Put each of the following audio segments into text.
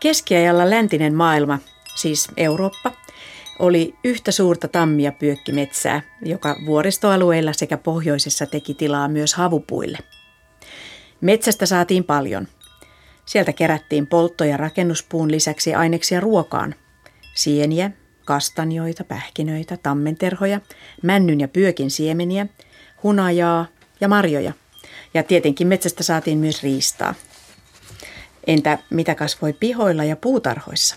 Keskiajalla läntinen maailma, siis Eurooppa, oli yhtä suurta tammia pyökkimetsää, joka vuoristoalueilla sekä pohjoisessa teki tilaa myös havupuille. Metsästä saatiin paljon. Sieltä kerättiin poltto- ja rakennuspuun lisäksi aineksia ruokaan. Sieniä, kastanjoita, pähkinöitä, tammenterhoja, männyn ja pyökin siemeniä, hunajaa ja marjoja. Ja tietenkin metsästä saatiin myös riistaa. Entä mitä kasvoi pihoilla ja puutarhoissa?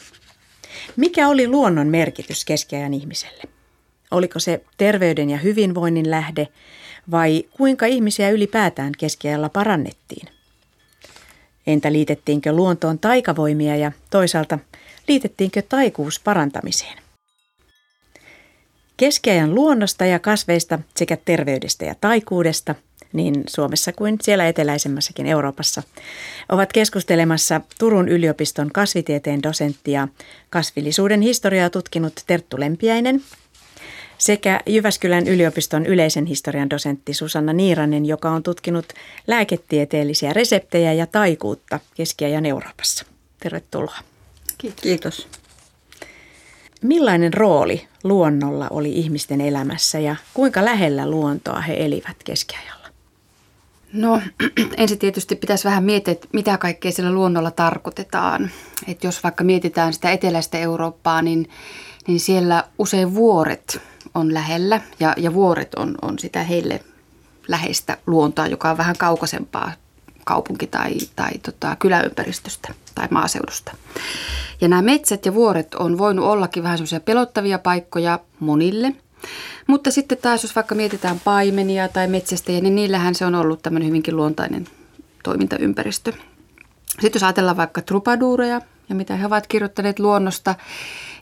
Mikä oli luonnon merkitys keskiajan ihmiselle? Oliko se terveyden ja hyvinvoinnin lähde vai kuinka ihmisiä ylipäätään keskiajalla parannettiin? Entä liitettiinkö luontoon taikavoimia ja toisaalta liitettiinkö taikuus parantamiseen? Keskiajan luonnosta ja kasveista sekä terveydestä ja taikuudesta, niin Suomessa kuin siellä eteläisemmässäkin Euroopassa, ovat keskustelemassa Turun yliopiston kasvitieteen dosentti ja kasvillisuuden historiaa tutkinut Terttu Lempiäinen sekä Jyväskylän yliopiston yleisen historian dosentti Susanna Niiranen, joka on tutkinut lääketieteellisiä reseptejä ja taikuutta keskiajan Euroopassa. Tervetuloa. Kiitos. Kiitos. Millainen rooli luonnolla oli ihmisten elämässä ja kuinka lähellä luontoa he elivät keskiajalla? No ensin tietysti pitäisi vähän miettiä, että mitä kaikkea sillä luonnolla tarkoitetaan. Että jos vaikka mietitään sitä eteläistä Eurooppaa, niin, niin siellä usein vuoret on lähellä ja, ja vuoret on, on sitä heille läheistä luontoa, joka on vähän kaukaisempaa kaupunki- tai, tai tota, kyläympäristöstä tai maaseudusta. Ja nämä metsät ja vuoret on voinut ollakin vähän semmoisia pelottavia paikkoja monille. Mutta sitten taas, jos vaikka mietitään paimenia tai metsästäjiä, niin niillähän se on ollut tämmöinen hyvinkin luontainen toimintaympäristö. Sitten jos ajatellaan vaikka trupaduureja ja mitä he ovat kirjoittaneet luonnosta,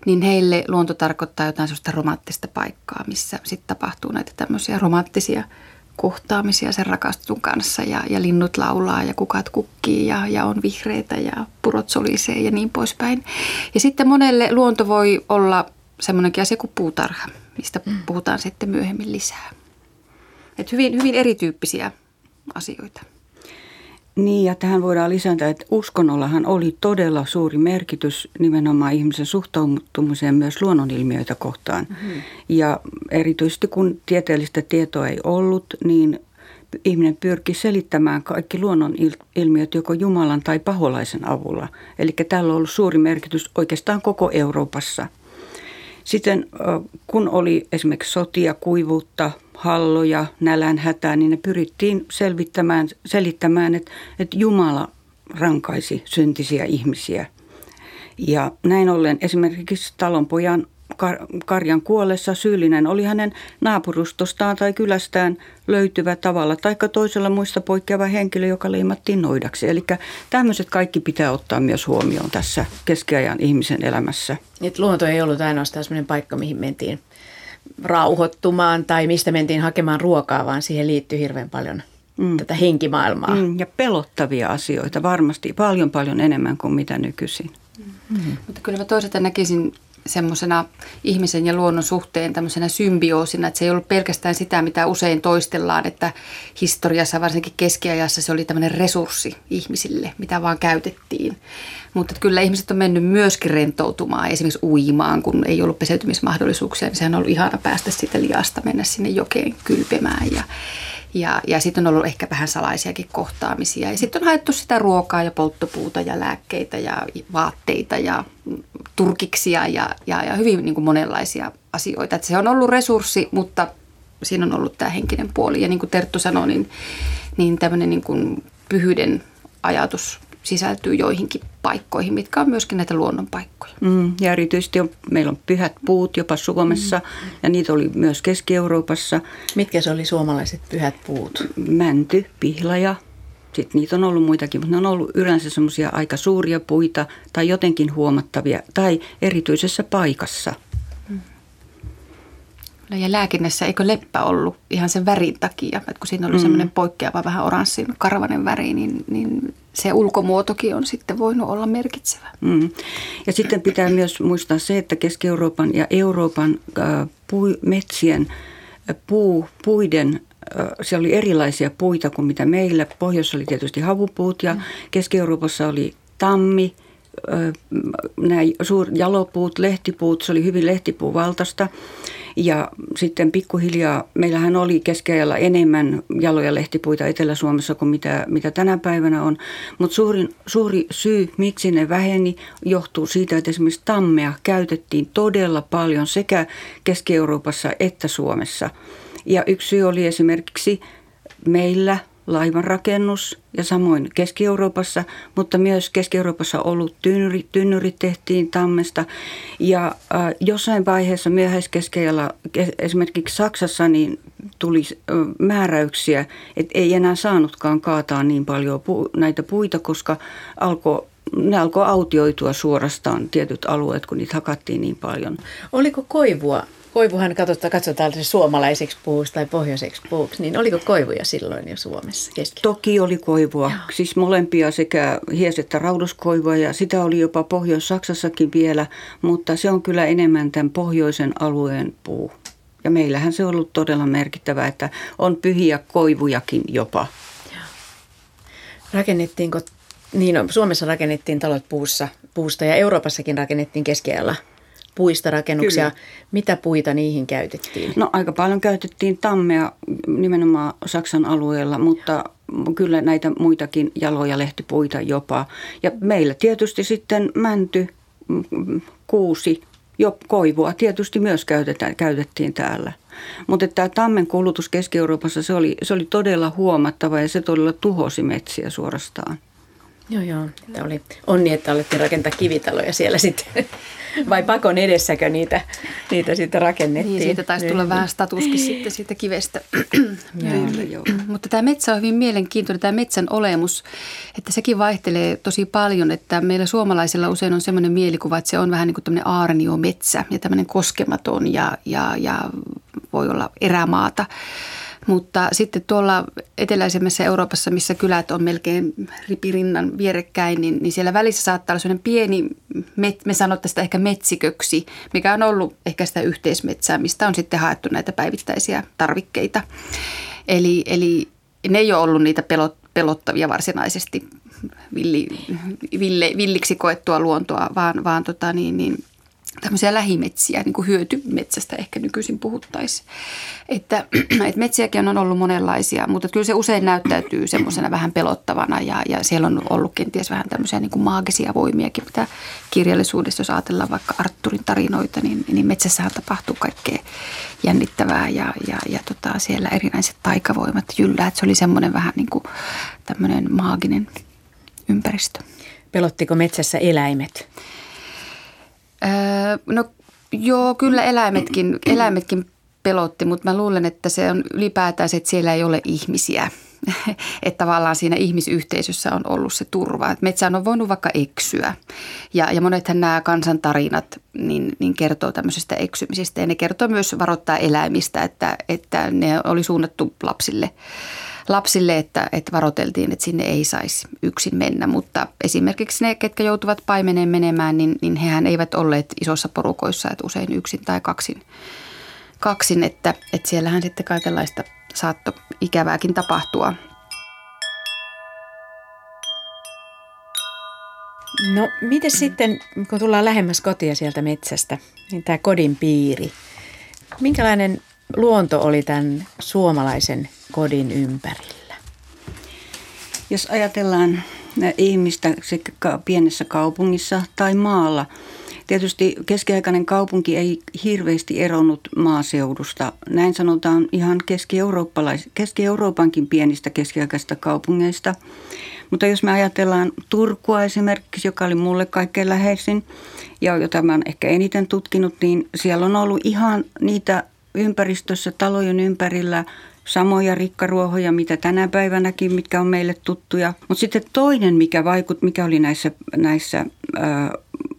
niin heille luonto tarkoittaa jotain sellaista romanttista paikkaa, missä sitten tapahtuu näitä tämmöisiä romanttisia kohtaamisia sen rakastetun kanssa ja, ja linnut laulaa ja kukat kukkii ja, ja on vihreitä ja purot solisee ja niin poispäin. Ja sitten monelle luonto voi olla semmoinenkin asia kuin puutarha, mistä mm. puhutaan sitten myöhemmin lisää. Et hyvin, hyvin erityyppisiä asioita. Niin, ja tähän voidaan lisätä, että uskonnollahan oli todella suuri merkitys nimenomaan ihmisen suhtautumiseen myös luonnonilmiöitä kohtaan. Mm-hmm. Ja erityisesti kun tieteellistä tietoa ei ollut, niin ihminen pyrki selittämään kaikki luonnonilmiöt joko Jumalan tai paholaisen avulla. Eli tällä on ollut suuri merkitys oikeastaan koko Euroopassa. Sitten kun oli esimerkiksi sotia, kuivuutta, halloja, nälänhätää, niin ne pyrittiin selvittämään, selittämään, että, että Jumala rankaisi syntisiä ihmisiä. Ja näin ollen esimerkiksi talonpojan karjan kuollessa syyllinen oli hänen naapurustostaan tai kylästään löytyvä tavalla tai toisella muista poikkeava henkilö, joka leimattiin noidaksi. Eli tämmöiset kaikki pitää ottaa myös huomioon tässä keskiajan ihmisen elämässä. Et luonto ei ollut ainoastaan sellainen paikka, mihin mentiin rauhoittumaan tai mistä mentiin hakemaan ruokaa, vaan siihen liittyy hirveän paljon mm. tätä henkimaailmaa. Mm, ja pelottavia asioita varmasti paljon paljon enemmän kuin mitä nykyisin. Mm. Mutta kyllä mä toisaalta näkisin semmoisena ihmisen ja luonnon suhteen tämmöisenä symbioosina, että se ei ollut pelkästään sitä, mitä usein toistellaan, että historiassa, varsinkin keskiajassa, se oli tämmöinen resurssi ihmisille, mitä vaan käytettiin. Mutta kyllä ihmiset on mennyt myöskin rentoutumaan, esimerkiksi uimaan, kun ei ollut peseytymismahdollisuuksia, niin sehän on ollut ihana päästä siitä liasta, mennä sinne jokeen kylpemään ja ja, ja sitten on ollut ehkä vähän salaisiakin kohtaamisia. Ja sitten on haettu sitä ruokaa ja polttopuuta ja lääkkeitä ja vaatteita ja turkiksia ja, ja, ja hyvin niin kuin monenlaisia asioita. Että se on ollut resurssi, mutta siinä on ollut tämä henkinen puoli. Ja niin kuin Terttu sanoi, niin, niin tämmöinen niin kuin pyhyyden ajatus sisältyy joihinkin paikkoihin, mitkä on myöskin näitä luonnonpaikkoja. Mm, ja erityisesti on, meillä on pyhät puut jopa Suomessa mm. ja niitä oli myös Keski-Euroopassa. Mitkä se oli suomalaiset pyhät puut? Mänty, pihlaja, sitten niitä on ollut muitakin, mutta ne on ollut yleensä semmoisia aika suuria puita tai jotenkin huomattavia tai erityisessä paikassa – ja lääkinnässä eikö leppä ollut ihan sen värin takia, että kun siinä oli mm. semmoinen poikkeava vähän oranssin karvanen väri, niin, niin se ulkomuotokin on sitten voinut olla merkitsevä. Mm. Ja sitten pitää myös muistaa se, että Keski-Euroopan ja Euroopan äh, puu, metsien äh, puu, puiden äh, siellä oli erilaisia puita kuin mitä meillä. Pohjoissa oli tietysti havupuut ja mm. Keski-Euroopassa oli tammi, nämä suur, jalopuut, lehtipuut, se oli hyvin lehtipuuvaltaista. Ja sitten pikkuhiljaa, meillähän oli keskeajalla enemmän jaloja lehtipuita Etelä-Suomessa kuin mitä, mitä tänä päivänä on. Mutta suuri syy, miksi ne väheni, johtuu siitä, että esimerkiksi tammea käytettiin todella paljon sekä Keski-Euroopassa että Suomessa. Ja yksi syy oli esimerkiksi meillä – laivanrakennus ja samoin Keski-Euroopassa, mutta myös Keski-Euroopassa ollut tynnyrit, tynnyrit tehtiin tammesta. Ja äh, jossain vaiheessa myöhäiskeskeijällä, esimerkiksi Saksassa, niin tuli äh, määräyksiä, että ei enää saanutkaan kaataa niin paljon pu- näitä puita, koska alkoi ne alkoi autioitua suorastaan tietyt alueet, kun niitä hakattiin niin paljon. Oliko koivua koivuhan katsotaan, katsotaan se suomalaiseksi puuksi tai pohjoiseksi puuksi, niin oliko koivuja silloin jo Suomessa keskellä? Toki oli koivua, Joo. siis molempia sekä hies- että rauduskoivua ja sitä oli jopa Pohjois-Saksassakin vielä, mutta se on kyllä enemmän tämän pohjoisen alueen puu. Ja meillähän se on ollut todella merkittävää, että on pyhiä koivujakin jopa. Joo. Rakennettiinko, niin no, Suomessa rakennettiin talot puussa, puusta ja Euroopassakin rakennettiin keskiajalla puista rakennuksia. Kyllä. Mitä puita niihin käytettiin? No aika paljon käytettiin tammea nimenomaan Saksan alueella, mutta kyllä näitä muitakin jaloja lehtipuita jopa. Ja meillä tietysti sitten mänty, kuusi, jo koivua tietysti myös käytetään, käytettiin täällä. Mutta tämä tammen kulutus Keski-Euroopassa, se oli, se oli todella huomattava ja se todella tuhosi metsiä suorastaan. Joo, joo. Tämä oli onni, että alettiin rakentaa kivitaloja siellä sitten. Vai pakon edessäkö niitä, niitä sitten rakennettiin? Niin, siitä taisi tulla niin. vähän statuskin sitten siitä kivestä. joo, joo. Mutta tämä metsä on hyvin mielenkiintoinen, tämä metsän olemus, että sekin vaihtelee tosi paljon, että meillä suomalaisilla usein on semmoinen mielikuva, että se on vähän niin kuin tämmöinen aarniometsä ja tämmöinen koskematon ja, ja, ja voi olla erämaata. Mutta sitten tuolla eteläisemmässä Euroopassa, missä kylät on melkein ripirinnan vierekkäin, niin, niin siellä välissä saattaa olla sellainen pieni, met, me sanotaan sitä ehkä metsiköksi, mikä on ollut ehkä sitä yhteismetsää, mistä on sitten haettu näitä päivittäisiä tarvikkeita. Eli, eli ne ei ole ollut niitä pelot, pelottavia varsinaisesti villi, ville, villiksi koettua luontoa, vaan, vaan tota niin, niin tämmöisiä lähimetsiä, niin kuin hyötymetsästä ehkä nykyisin puhuttaisiin. Että, että metsiäkin on ollut monenlaisia, mutta kyllä se usein näyttäytyy semmoisena vähän pelottavana ja, ja siellä on ollut kenties vähän tämmöisiä niin kuin maagisia voimiakin, mitä kirjallisuudessa, jos ajatellaan vaikka Arturin tarinoita, niin, niin metsässähän tapahtuu kaikkea jännittävää ja, ja, ja tota, siellä erinäiset taikavoimat jyllää. Että se oli semmoinen vähän niin kuin tämmöinen maaginen ympäristö. Pelottiko metsässä eläimet? Öö, no joo, kyllä eläimetkin, eläimetkin pelotti, mutta mä luulen, että se on ylipäätään se, että siellä ei ole ihmisiä. että tavallaan siinä ihmisyhteisössä on ollut se turva. Että metsään on voinut vaikka eksyä. Ja, ja monethan nämä kansantarinat niin, niin kertoo tämmöisestä eksymisestä. Ja ne kertoo myös varoittaa eläimistä, että, että ne oli suunnattu lapsille lapsille, että, että varoteltiin, että sinne ei saisi yksin mennä. Mutta esimerkiksi ne, ketkä joutuvat paimeneen menemään, niin, niin hehän eivät olleet isossa porukoissa, että usein yksin tai kaksin. kaksin että, että siellähän sitten kaikenlaista saattoi ikävääkin tapahtua. No miten sitten, kun tullaan lähemmäs kotia sieltä metsästä, niin tämä kodin piiri. Minkälainen luonto oli tämän suomalaisen kodin ympärillä? Jos ajatellaan ihmistä sekä pienessä kaupungissa tai maalla, Tietysti keskiaikainen kaupunki ei hirveästi eronnut maaseudusta. Näin sanotaan ihan Keski-Euroopankin pienistä keskiaikaisista kaupungeista. Mutta jos me ajatellaan Turkua esimerkiksi, joka oli mulle kaikkein läheisin ja jota mä olen ehkä eniten tutkinut, niin siellä on ollut ihan niitä ympäristössä, talojen ympärillä samoja rikkaruohoja, mitä tänä päivänäkin, mitkä on meille tuttuja. Mutta sitten toinen, mikä, vaikut, mikä oli näissä, näissä ää,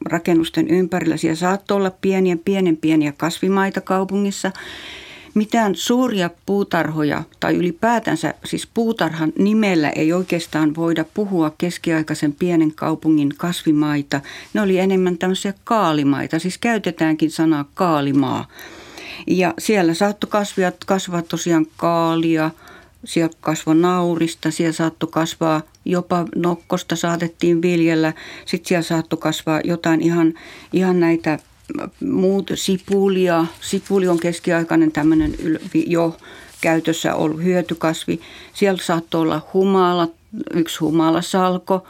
rakennusten ympärillä, siellä saattoi olla pieniä, pienen pieniä kasvimaita kaupungissa. Mitään suuria puutarhoja tai ylipäätänsä, siis puutarhan nimellä ei oikeastaan voida puhua keskiaikaisen pienen kaupungin kasvimaita. Ne oli enemmän tämmöisiä kaalimaita, siis käytetäänkin sanaa kaalimaa. Ja siellä saattoi kasvia, kasvaa tosiaan kaalia, siellä kasvoi naurista, siellä saattoi kasvaa jopa nokkosta saatettiin viljellä. Sitten siellä saattoi kasvaa jotain ihan, ihan näitä muut sipulia. Sipuli on keskiaikainen tämmöinen jo käytössä ollut hyötykasvi. Siellä saattoi olla humala, yksi humalasalko.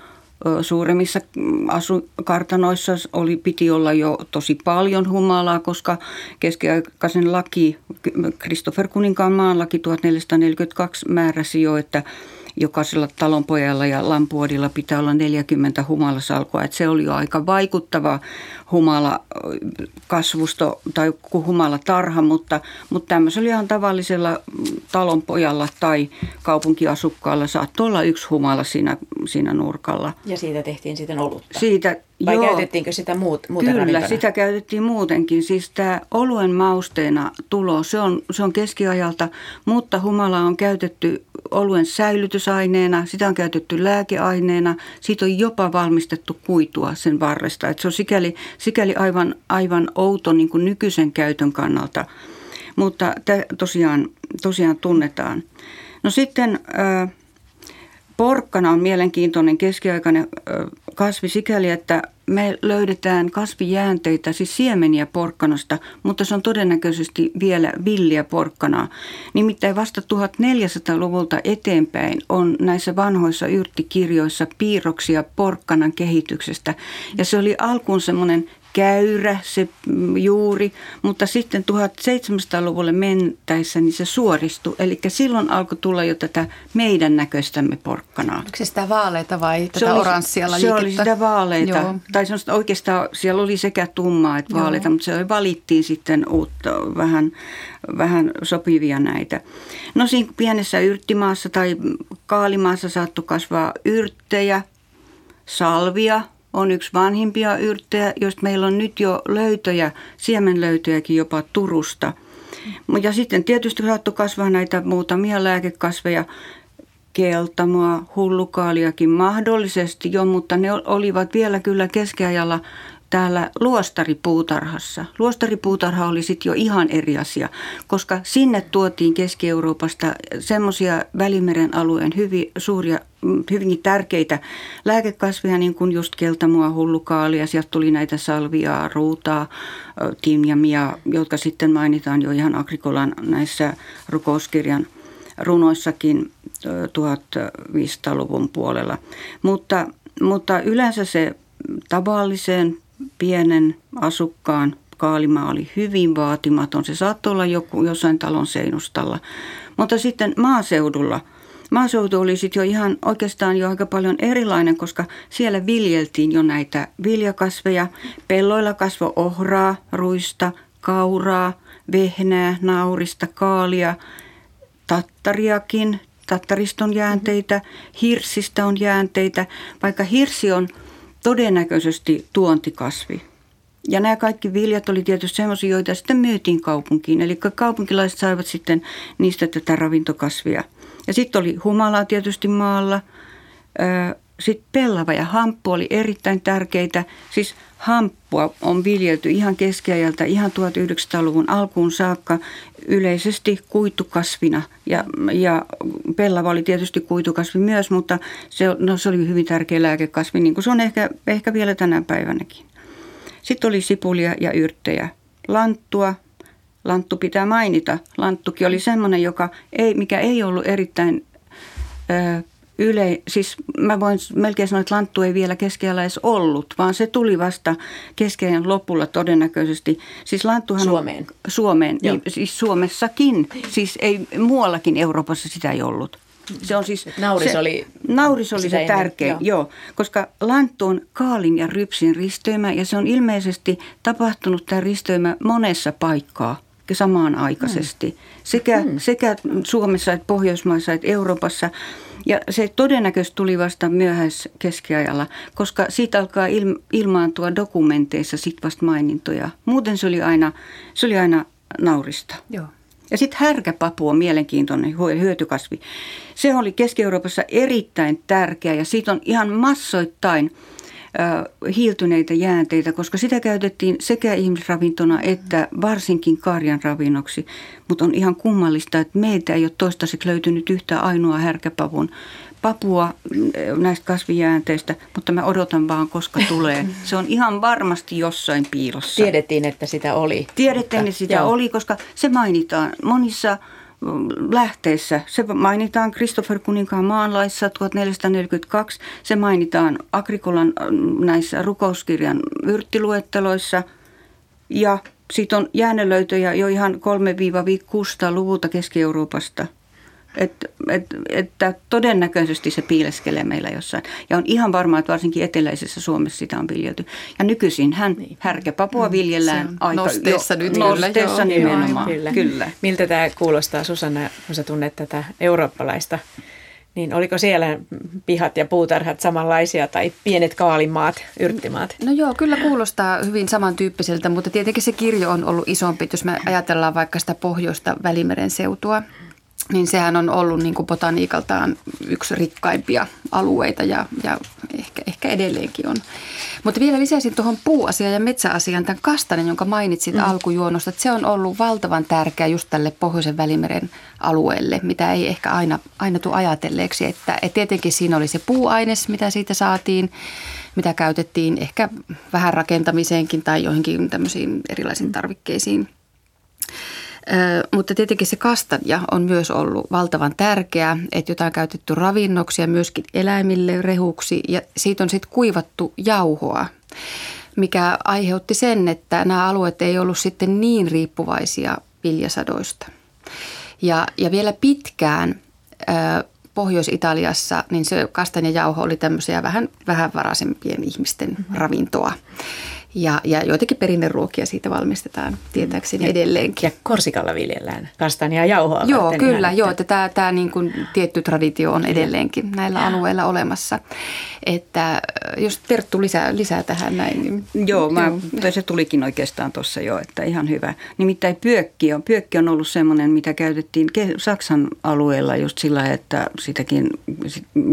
Suuremmissa asukartanoissa oli, piti olla jo tosi paljon humalaa, koska keskiaikaisen laki, Christopher Kuninkaan maanlaki 1442 määräsi jo, että jokaisella talonpojalla ja lampuodilla pitää olla 40 humalasalkoa. Se oli jo aika vaikuttava humala kasvusto tai humala tarha, mutta, mutta tämmöisellä ihan tavallisella talonpojalla tai kaupunkiasukkaalla saattoi olla yksi humala siinä, siinä nurkalla. Ja siitä tehtiin sitten olutta? Siitä, Vai joo, käytettiinkö sitä muut, muuten Kyllä, ravintona? sitä käytettiin muutenkin. Siis tämä oluen mausteena tulo, se on, se on keskiajalta, mutta humala on käytetty oluen säilytysaineena, sitä on käytetty lääkeaineena, siitä on jopa valmistettu kuitua sen varresta. Et se on sikäli, sikäli aivan, aivan outo niin kuin nykyisen käytön kannalta, mutta tosiaan, tosiaan tunnetaan. No sitten äh, porkkana on mielenkiintoinen keskiaikainen kasvi sikäli, että me löydetään kasvijäänteitä, siis siemeniä porkkanasta, mutta se on todennäköisesti vielä villiä porkkanaa. Nimittäin vasta 1400-luvulta eteenpäin on näissä vanhoissa yrttikirjoissa piirroksia porkkanan kehityksestä. Ja se oli alkuun semmoinen käyrä se juuri, mutta sitten 1700-luvulle mentäessä niin se suoristui. Eli silloin alkoi tulla jo tätä meidän näköistämme porkkanaa. Onko se sitä vaaleita vai tätä se oli, oranssia lajiketta? Se oli sitä vaaleita. Joo. Tai oikeastaan siellä oli sekä tummaa että vaaleita, Joo. mutta se valittiin sitten uutta, vähän, vähän sopivia näitä. No siinä pienessä yrttimaassa tai kaalimaassa saattoi kasvaa yrttejä, salvia – on yksi vanhimpia yrttejä, joista meillä on nyt jo löytöjä, siemenlöytöjäkin jopa Turusta. Ja sitten tietysti saattoi kasvaa näitä muutamia lääkekasveja, keltamoa, hullukaaliakin mahdollisesti jo, mutta ne olivat vielä kyllä keskiajalla täällä luostaripuutarhassa. Luostaripuutarha oli sitten jo ihan eri asia, koska sinne tuotiin Keski-Euroopasta semmoisia Välimeren alueen hyvin suuria, hyvinkin tärkeitä lääkekasveja, niin kuin just keltamua, hullukaalia. Sieltä tuli näitä salviaa, ruutaa, timjamia, jotka sitten mainitaan jo ihan Agrikolan näissä rukouskirjan runoissakin 1500-luvun puolella. Mutta, mutta yleensä se tavalliseen pienen asukkaan kaalimaa oli hyvin vaatimaton. Se saattoi olla joku, jossain talon seinustalla. Mutta sitten maaseudulla, maaseutu oli sitten jo ihan oikeastaan jo aika paljon erilainen, koska siellä viljeltiin jo näitä viljakasveja. Pelloilla kasvo ohraa, ruista, kauraa, vehnää, naurista, kaalia, tattariakin, tattariston jäänteitä, hirsistä on jäänteitä, vaikka hirsi on – todennäköisesti tuontikasvi. Ja nämä kaikki viljat oli tietysti sellaisia, joita sitten myytiin kaupunkiin. Eli kaupunkilaiset saivat sitten niistä tätä ravintokasvia. Ja sitten oli humalaa tietysti maalla. Sitten pellava ja hamppu oli erittäin tärkeitä. Siis hamppua on viljelty ihan keskiajalta, ihan 1900-luvun alkuun saakka yleisesti kuitukasvina. Ja, ja pellava oli tietysti kuitukasvi myös, mutta se, no, se oli hyvin tärkeä lääkekasvi, niin kuin se on ehkä, ehkä vielä tänä päivänäkin. Sitten oli sipulia ja yrttejä. Lanttua, lanttu pitää mainita. Lanttukin oli semmoinen, joka ei, mikä ei ollut erittäin ö, yle, siis mä voin melkein sanoa, että lanttu ei vielä keskellä edes ollut, vaan se tuli vasta keskeinen lopulla todennäköisesti. Siis lanttuhan Suomeen. On, Suomeen, niin, siis Suomessakin, siis ei muuallakin Euroopassa sitä ei ollut. Se on siis, nauris se, oli, nauris oli se tärkein, joo. joo. koska lanttu on kaalin ja rypsin risteymä ja se on ilmeisesti tapahtunut tämä risteymä monessa paikkaa samanaikaisesti. Hmm. Sekä, hmm. sekä Suomessa että Pohjoismaissa että Euroopassa. Ja se todennäköisesti tuli vasta myöhäiskeskiajalla, koska siitä alkaa ilmaantua dokumenteissa sit vasta mainintoja. Muuten se oli aina, se oli aina naurista. Joo. Ja sitten härkäpapu on mielenkiintoinen hyötykasvi. Se oli Keski-Euroopassa erittäin tärkeä ja siitä on ihan massoittain hiiltyneitä jäänteitä, koska sitä käytettiin sekä ihmisravintona että varsinkin karjan ravinnoksi. Mutta on ihan kummallista, että meiltä ei ole toistaiseksi löytynyt yhtä ainoa härkäpavun papua näistä kasvijäänteistä, mutta mä odotan vaan, koska tulee. Se on ihan varmasti jossain piilossa. Tiedettiin, että sitä oli. Tiedettiin, että sitä Joo. oli, koska se mainitaan monissa lähteessä. Se mainitaan Christopher Kuninkaan maanlaissa 1442. Se mainitaan Agrikolan mm, näissä rukouskirjan yrttiluetteloissa. Ja siitä on jäänelöitöjä jo ihan 3-600-luvulta Keski-Euroopasta – et, et, että todennäköisesti se piileskelee meillä jossain. Ja on ihan varmaa, että varsinkin eteläisessä Suomessa sitä on viljelty. Ja nykyisin hän niin. härkäpapua mm, viljellään aika nosteessa nyt. Nosteessa kyllä, nimenomaan. Joo, kyllä. kyllä. Miltä tämä kuulostaa, Susanna, kun sä tunnet tätä eurooppalaista niin oliko siellä pihat ja puutarhat samanlaisia tai pienet kaalimaat, yrttimaat? No joo, kyllä kuulostaa hyvin samantyyppiseltä, mutta tietenkin se kirjo on ollut isompi, jos me ajatellaan vaikka sitä pohjoista Välimeren seutua, niin sehän on ollut niin kuin botaniikaltaan yksi rikkaimpia alueita ja, ja ehkä, ehkä edelleenkin on. Mutta vielä lisäisin tuohon puuasiaan ja metsäasiaan tämän kastanen, jonka mainitsit mm. alkujuonosta, että se on ollut valtavan tärkeä just tälle Pohjoisen välimeren alueelle, mitä ei ehkä aina, aina tule ajatelleeksi. Että, että tietenkin siinä oli se puuaines, mitä siitä saatiin, mitä käytettiin ehkä vähän rakentamiseenkin tai joihinkin tämmöisiin erilaisiin tarvikkeisiin – mutta tietenkin se kastanja on myös ollut valtavan tärkeä, että jota on käytetty ravinnoksi ja myöskin eläimille rehuksi ja siitä on sitten kuivattu jauhoa, mikä aiheutti sen, että nämä alueet ei ollut sitten niin riippuvaisia viljasadoista. Ja, ja vielä pitkään Pohjois-Italiassa, niin se kastanjajauho oli tämmöisiä vähän vähävaraisempien ihmisten mm-hmm. ravintoa. Ja, ja joitakin perinneruokia siitä valmistetaan tietääkseni ja, edelleenkin. Ja Korsikalla viljellään kastania jauhoa. Joo, kyllä. Ihan, joo, että tämä, tämä niin kuin tietty traditio on edelleenkin näillä ja. alueilla olemassa. Että jos Terttu lisää, lisää tähän näin. Niin, joo, mä, se tulikin oikeastaan tuossa jo, että ihan hyvä. Nimittäin pyökki on, pyökki on ollut semmoinen, mitä käytettiin Saksan alueella just sillä, että sitäkin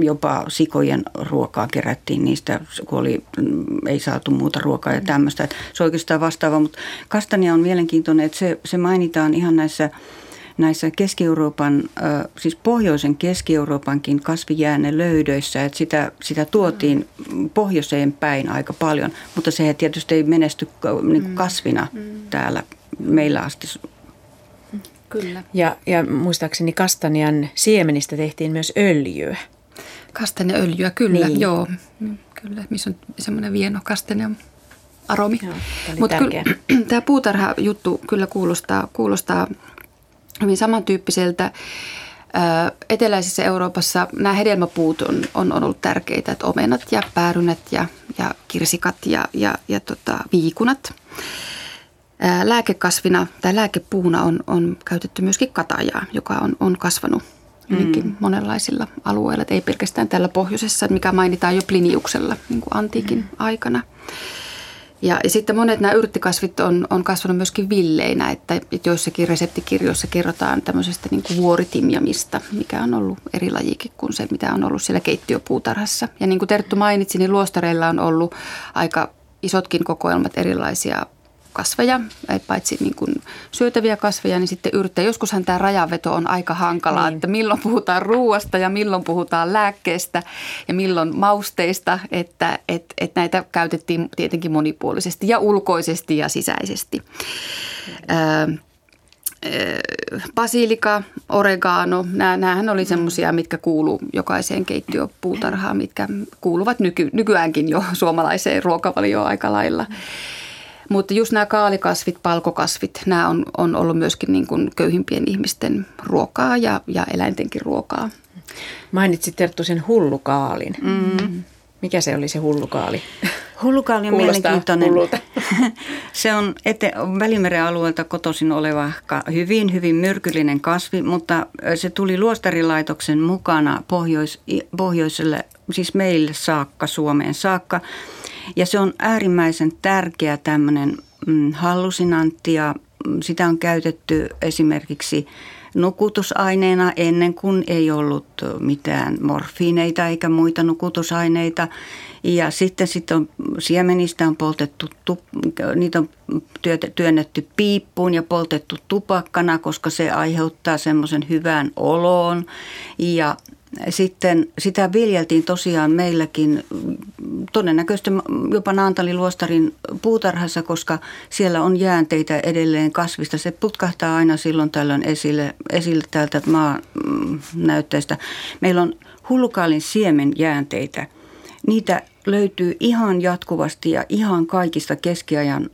jopa sikojen ruokaa kerättiin niistä, kun oli, ei saatu muuta ruokaa ja tämmöistä. Se on oikeastaan vastaava, mutta kastania on mielenkiintoinen, että se, se mainitaan ihan näissä näissä Keski-Euroopan, siis pohjoisen Keski-Euroopankin löydöissä, että sitä, sitä tuotiin pohjoiseen päin aika paljon, mutta se tietysti ei menesty niin kuin mm. kasvina mm. täällä meillä asti. Kyllä. Ja, ja muistaakseni kastanian siemenistä tehtiin myös öljyä. Kastanjaöljyä, kyllä, niin. joo. Kyllä, missä on semmoinen vieno kastania aromi. Mutta tämä puutarha-juttu kyllä kuulostaa, kuulostaa hyvin samantyyppiseltä. Eteläisessä Euroopassa nämä hedelmäpuut on, on, ollut tärkeitä, että omenat ja päärynät ja, ja kirsikat ja, ja, ja tota, viikunat. Lääkekasvina tai lääkepuuna on, on käytetty myöskin katajaa, joka on, on kasvanut hyvinkin mm. monenlaisilla alueilla. Että ei pelkästään tällä pohjoisessa, mikä mainitaan jo Pliniuksella niin kuin antiikin mm. aikana. Ja, ja sitten monet nämä yrttikasvit on, on kasvanut myöskin villeinä, että, että joissakin reseptikirjoissa kerrotaan tämmöisestä niin kuin vuoritimjamista, mikä on ollut eri lajikin kuin se, mitä on ollut siellä keittiöpuutarhassa. Ja niin kuin Terttu mainitsi, niin luostareilla on ollut aika isotkin kokoelmat erilaisia kasveja, paitsi niin kuin syötäviä kasveja, niin sitten yrttejä. Joskushan tämä rajaveto on aika hankalaa, niin. että milloin puhutaan ruuasta ja milloin puhutaan lääkkeestä ja milloin mausteista, että et, et näitä käytettiin tietenkin monipuolisesti ja ulkoisesti ja sisäisesti. Mm. basilika, oregano, nämä, nämähän oli semmoisia, mitkä kuulu jokaiseen keittiöpuutarhaan, mitkä kuuluvat nyky, nykyäänkin jo suomalaiseen ruokavalioon aika lailla. Mm. Mutta just nämä kaalikasvit, palkokasvit, nämä on, on ollut myöskin niin kuin köyhimpien ihmisten ruokaa ja, ja eläintenkin ruokaa. Mainitsit Terttu sen hullukaalin. Mm. Mikä se oli se hullukaali? Hullukaali on mielenkiintoinen. se on ete- Välimeren alueelta kotoisin oleva hyvin, hyvin myrkyllinen kasvi, mutta se tuli luostarilaitoksen mukana pohjois- pohjoiselle, siis meille saakka, Suomeen saakka. Ja se on äärimmäisen tärkeä tämmöinen mm, hallusinantti ja mm, sitä on käytetty esimerkiksi nukutusaineena ennen kuin ei ollut mitään morfiineita eikä muita nukutusaineita. Ja sitten, sitten on, siemenistä on poltettu, niitä on työnnetty piippuun ja poltettu tupakkana, koska se aiheuttaa semmoisen hyvän oloon. Ja sitten sitä viljeltiin tosiaan meilläkin todennäköisesti jopa Naantalin luostarin puutarhassa, koska siellä on jäänteitä edelleen kasvista. Se putkahtaa aina silloin tällöin esille, esille täältä maan näytteestä. Meillä on hullukaalin siemen jäänteitä. Niitä löytyy ihan jatkuvasti ja ihan kaikista keskiajan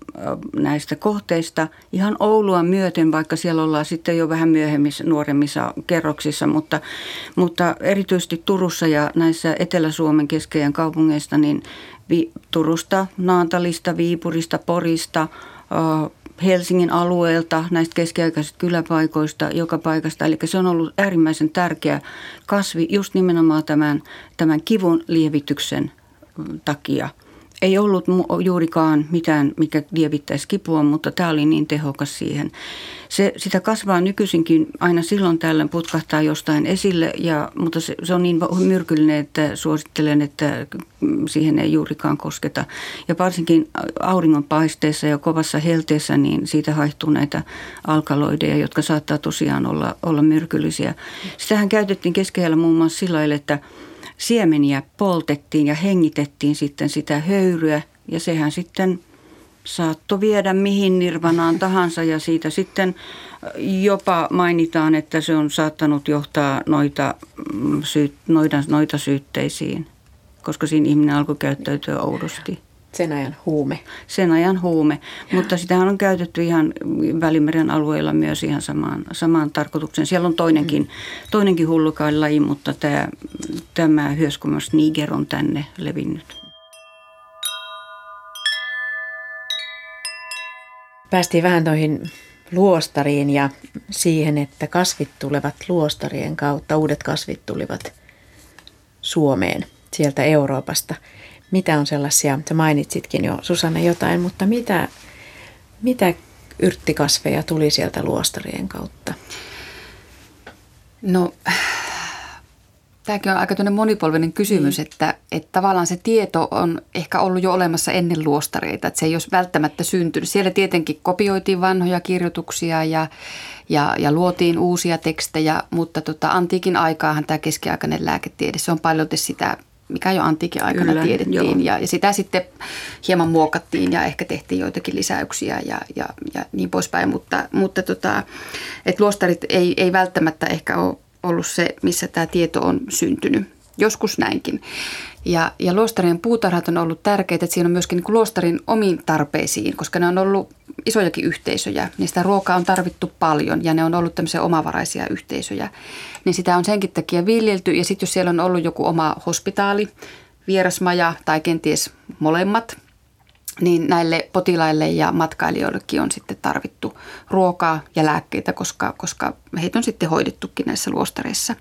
näistä kohteista. Ihan Oulua myöten, vaikka siellä ollaan sitten jo vähän myöhemmissä, nuoremmissa kerroksissa, mutta, mutta erityisesti Turussa ja näissä Etelä-Suomen keskiajan kaupungeista, niin Turusta, Naantalista, Viipurista, Porista, Helsingin alueelta, näistä keskiaikaisista kyläpaikoista, joka paikasta. Eli se on ollut äärimmäisen tärkeä kasvi just nimenomaan tämän, tämän kivun lievityksen takia. Ei ollut juurikaan mitään, mikä lievittäisi kipua, mutta tämä oli niin tehokas siihen. Se, sitä kasvaa nykyisinkin aina silloin tällöin putkahtaa jostain esille, ja, mutta se, se on niin myrkyllinen, että suosittelen, että siihen ei juurikaan kosketa. Ja varsinkin auringonpaisteessa ja kovassa helteessä, niin siitä haihtuu näitä alkaloideja, jotka saattaa tosiaan olla, olla myrkyllisiä. Sitähän käytettiin keskellä muun muassa sillä lailla, että – siemeniä poltettiin ja hengitettiin sitten sitä höyryä. Ja sehän sitten saattoi viedä mihin nirvanaan tahansa. Ja siitä sitten jopa mainitaan, että se on saattanut johtaa noita, mm, noita, noita syytteisiin, koska siinä ihminen alkoi käyttäytyä oudosti. Sen ajan huume. Sen ajan huume, mutta sitähän on käytetty ihan Välimeren alueella myös ihan samaan, samaan tarkoitukseen. Siellä on toinenkin, mm. toinenkin hullukaililaji, mutta tämä, tämä hyöskumas niger on tänne levinnyt. Päästiin vähän noihin luostariin ja siihen, että kasvit tulevat luostarien kautta, uudet kasvit tulivat Suomeen sieltä Euroopasta – mitä on sellaisia, sä mainitsitkin jo Susanne jotain, mutta mitä, mitä yrttikasveja tuli sieltä luostarien kautta? No Tämäkin on aika monipolvinen kysymys, mm. että, että tavallaan se tieto on ehkä ollut jo olemassa ennen luostareita, että se ei olisi välttämättä syntynyt. Siellä tietenkin kopioitiin vanhoja kirjoituksia ja, ja, ja luotiin uusia tekstejä, mutta tota, antiikin aikaahan tämä keskiaikainen lääketiede, se on paljon sitä mikä jo antiikin aikana Kyllä, tiedettiin. Ja, ja sitä sitten hieman muokattiin ja ehkä tehtiin joitakin lisäyksiä ja, ja, ja niin poispäin. Mutta, mutta tota, et luostarit ei, ei välttämättä ehkä ole ollut se, missä tämä tieto on syntynyt. Joskus näinkin. Ja, ja luostarien puutarhat on ollut tärkeitä, että siinä on myöskin niin luostarin omiin tarpeisiin, koska ne on ollut isojakin yhteisöjä. Niistä ruokaa on tarvittu paljon ja ne on ollut tämmöisiä omavaraisia yhteisöjä. Niin sitä on senkin takia viljelty ja sitten jos siellä on ollut joku oma hospitaali, vierasmaja tai kenties molemmat, niin näille potilaille ja matkailijoillekin on sitten tarvittu ruokaa ja lääkkeitä, koska, koska heitä on sitten hoidettukin näissä luostareissa.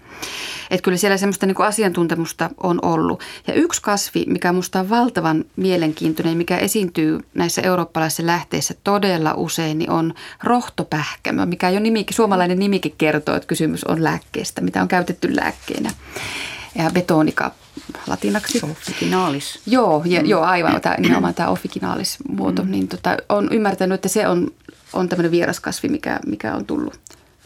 Et kyllä siellä semmoista niin asiantuntemusta on ollut. Ja yksi kasvi, mikä minusta on valtavan mielenkiintoinen, mikä esiintyy näissä eurooppalaisissa lähteissä todella usein, niin on rohtopähkämö, mikä jo nimikin, suomalainen nimikin kertoo, että kysymys on lääkkeestä, mitä on käytetty lääkkeenä. Ja betonika latinaksi. Officinaalis. Joo, ja, mm. joo aivan, tämä, nimenomaan tämä officinaalis muoto. Mm. Niin tota, on ymmärtänyt, että se on, on tämmöinen vieraskasvi, mikä, mikä on tullut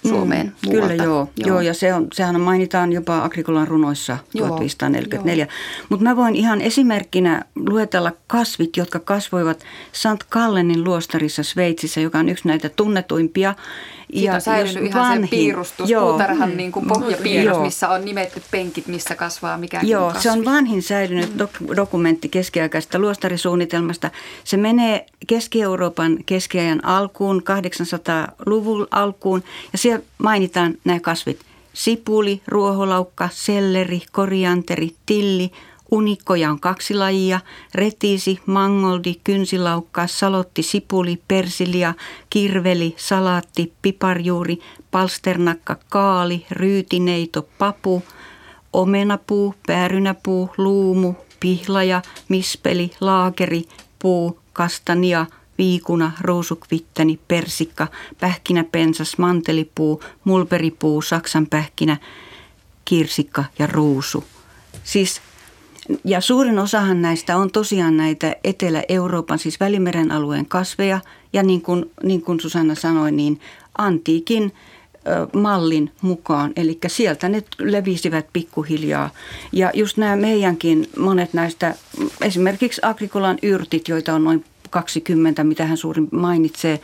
Suomeen mm, Kyllä joo. joo. joo. ja se on, sehän mainitaan jopa Agrikolan runoissa joo, 1544. Mutta mä voin ihan esimerkkinä luetella kasvit, jotka kasvoivat St. Kallenin luostarissa Sveitsissä, joka on yksi näitä tunnetuimpia. Siitä on säilynyt ihan vanhin, se piirustus, joo, puutarhan niin kuin pohjapiirros, joo. missä on nimetty penkit, missä kasvaa mikäkin Joo, kasvi. se on vanhin säilynyt dok- dokumentti keskiaikaisesta luostarisuunnitelmasta. Se menee Keski-Euroopan keskiajan alkuun, 800-luvun alkuun, ja siellä mainitaan nämä kasvit. Sipuli, ruoholaukka, selleri, korianteri, tilli, Unikkoja on kaksi lajia, retiisi, mangoldi, kynsilaukka, salotti, sipuli, persilia, kirveli, salaatti, piparjuuri, palsternakka, kaali, ryytineito, papu, omenapuu, päärynäpuu, luumu, pihlaja, mispeli, laakeri, puu, kastania, viikuna, ruusukvittani, persikka, pähkinäpensas, mantelipuu, mulberipuu, saksanpähkinä, kirsikka ja ruusu. Siis ja suurin osahan näistä on tosiaan näitä Etelä-Euroopan, siis Välimeren alueen kasveja. Ja niin kuin, niin kuin Susanna sanoi, niin antiikin mallin mukaan. Eli sieltä ne levisivät pikkuhiljaa. Ja just nämä meidänkin monet näistä, esimerkiksi Agrikolan yrtit, joita on noin 20, mitä hän suurin mainitsee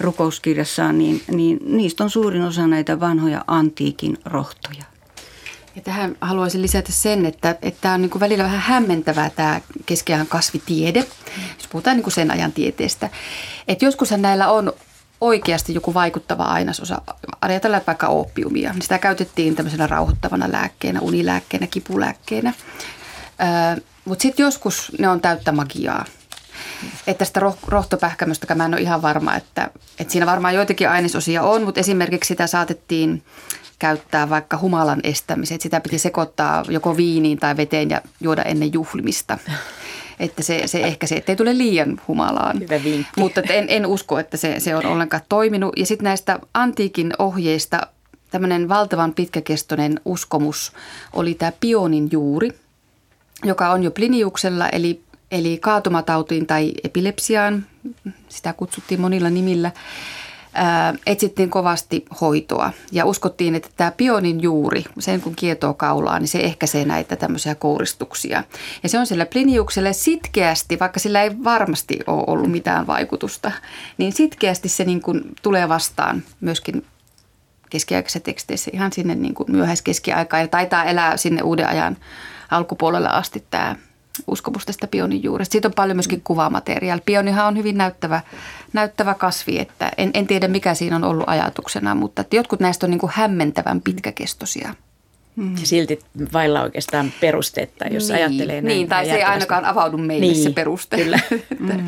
rukouskirjassaan, niin, niin niistä on suurin osa näitä vanhoja antiikin rohtoja. Ja tähän haluaisin lisätä sen, että, että tämä on niin kuin välillä vähän hämmentävää tämä keskiajan kasvitiede, jos puhutaan niin kuin sen ajan tieteestä. Että joskushan näillä on oikeasti joku vaikuttava ainesosa. Ajatellaan vaikka oppiumia, niin sitä käytettiin tämmöisenä rauhoittavana lääkkeenä, unilääkkeenä, kipulääkkeenä. Mutta sitten joskus ne on täyttä magiaa. Että tästä rohtopähkämöstä mä en ole ihan varma, että, että siinä varmaan joitakin ainesosia on, mutta esimerkiksi sitä saatettiin käyttää vaikka humalan estämiseen. Sitä piti sekoittaa joko viiniin tai veteen ja juoda ennen juhlimista. Että se, se ehkä se, ettei tule liian humalaan. Hyvä vinkki. Mutta en, en usko, että se, se on ollenkaan toiminut. Ja sitten näistä antiikin ohjeista tämmöinen valtavan pitkäkestoinen uskomus oli tämä pionin juuri, joka on jo Pliniuksella, eli, eli kaatumatautiin tai epilepsiaan, sitä kutsuttiin monilla nimillä – etsittiin kovasti hoitoa ja uskottiin, että tämä pionin juuri, sen kun kietoo kaulaa, niin se ehkäisee näitä tämmöisiä kouristuksia. Ja se on sillä Pliniukselle sitkeästi, vaikka sillä ei varmasti ole ollut mitään vaikutusta, niin sitkeästi se niin kuin tulee vastaan myöskin keskiaikaisissa teksteissä ihan sinne niin kuin myöhäiskeskiaikaan ja taitaa elää sinne uuden ajan alkupuolella asti tämä uskomus tästä pionin juuresta. Siitä on paljon myöskin kuvamateriaalia. Pionihan on hyvin näyttävä, näyttävä kasvi, että en, en tiedä mikä siinä on ollut ajatuksena, mutta että jotkut näistä on niin kuin hämmentävän pitkäkestoisia. Mm. Ja silti vailla oikeastaan perustetta, jos niin, ajattelee näin. Niin, tai se ei ainakaan avaudu meille niin, se peruste. Kyllä. mm.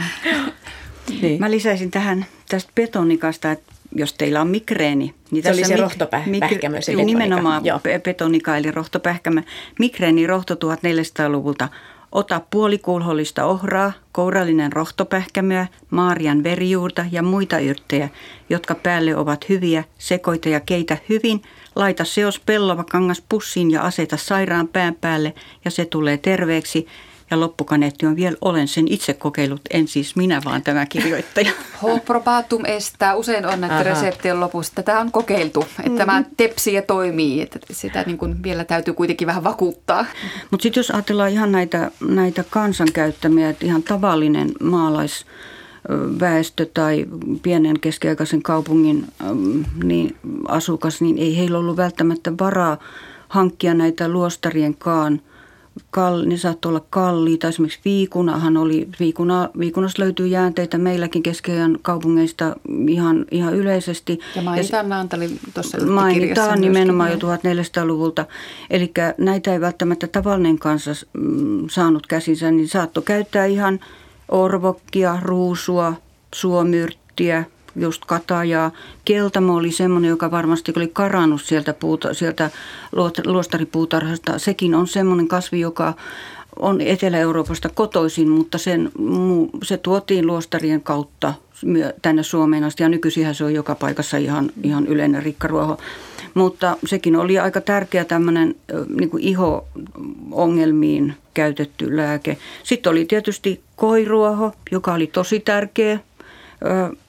niin. Mä lisäisin tähän tästä betonikasta, että jos teillä on migreeni. Niin se oli se rohtopähkämö, se Nimenomaan Joo. betonika eli rohtopähkämö. Migreeni rohto 1400-luvulta Ota puolikulhollista ohraa, kourallinen rohtopähkämöä, maarian verijuurta ja muita yrttejä, jotka päälle ovat hyviä, sekoita ja keitä hyvin, laita seos pellava kangas pussiin ja aseta sairaan pään päälle ja se tulee terveeksi ja loppukaneetti on vielä, olen sen itse kokeillut, en siis minä, vaan tämä kirjoittaja. Hoprobatum estää, usein on näitä reseptien lopussa. Tämä on kokeiltu, että mm. tämä tepsii ja toimii, että sitä niin kuin vielä täytyy kuitenkin vähän vakuuttaa. Mutta sitten jos ajatellaan ihan näitä, näitä kansankäyttämiä, että ihan tavallinen maalais väestö tai pienen keskiaikaisen kaupungin niin asukas, niin ei heillä ollut välttämättä varaa hankkia näitä luostarienkaan kall, ne saattoi olla kalliita. Esimerkiksi viikunahan oli, viikuna, viikunassa löytyy jäänteitä meilläkin keskeidän kaupungeista ihan, ihan yleisesti. Ja mainitaan ja Naantali tuossa Mainitaan nimenomaan jo 1400-luvulta. Eli näitä ei välttämättä tavallinen kanssa mm, saanut käsinsä, niin saattoi käyttää ihan orvokkia, ruusua, suomyrttiä – just katajaa. Keltamo oli semmoinen, joka varmasti oli karannut sieltä, puuta, sieltä luostaripuutarhasta. Sekin on semmoinen kasvi, joka on Etelä-Euroopasta kotoisin, mutta sen, se tuotiin luostarien kautta tänne Suomeen asti ja nykyisin se on joka paikassa ihan, ihan yleinen rikkaruoho. Mutta sekin oli aika tärkeä tämmöinen niin kuin iho-ongelmiin käytetty lääke. Sitten oli tietysti koiruoho, joka oli tosi tärkeä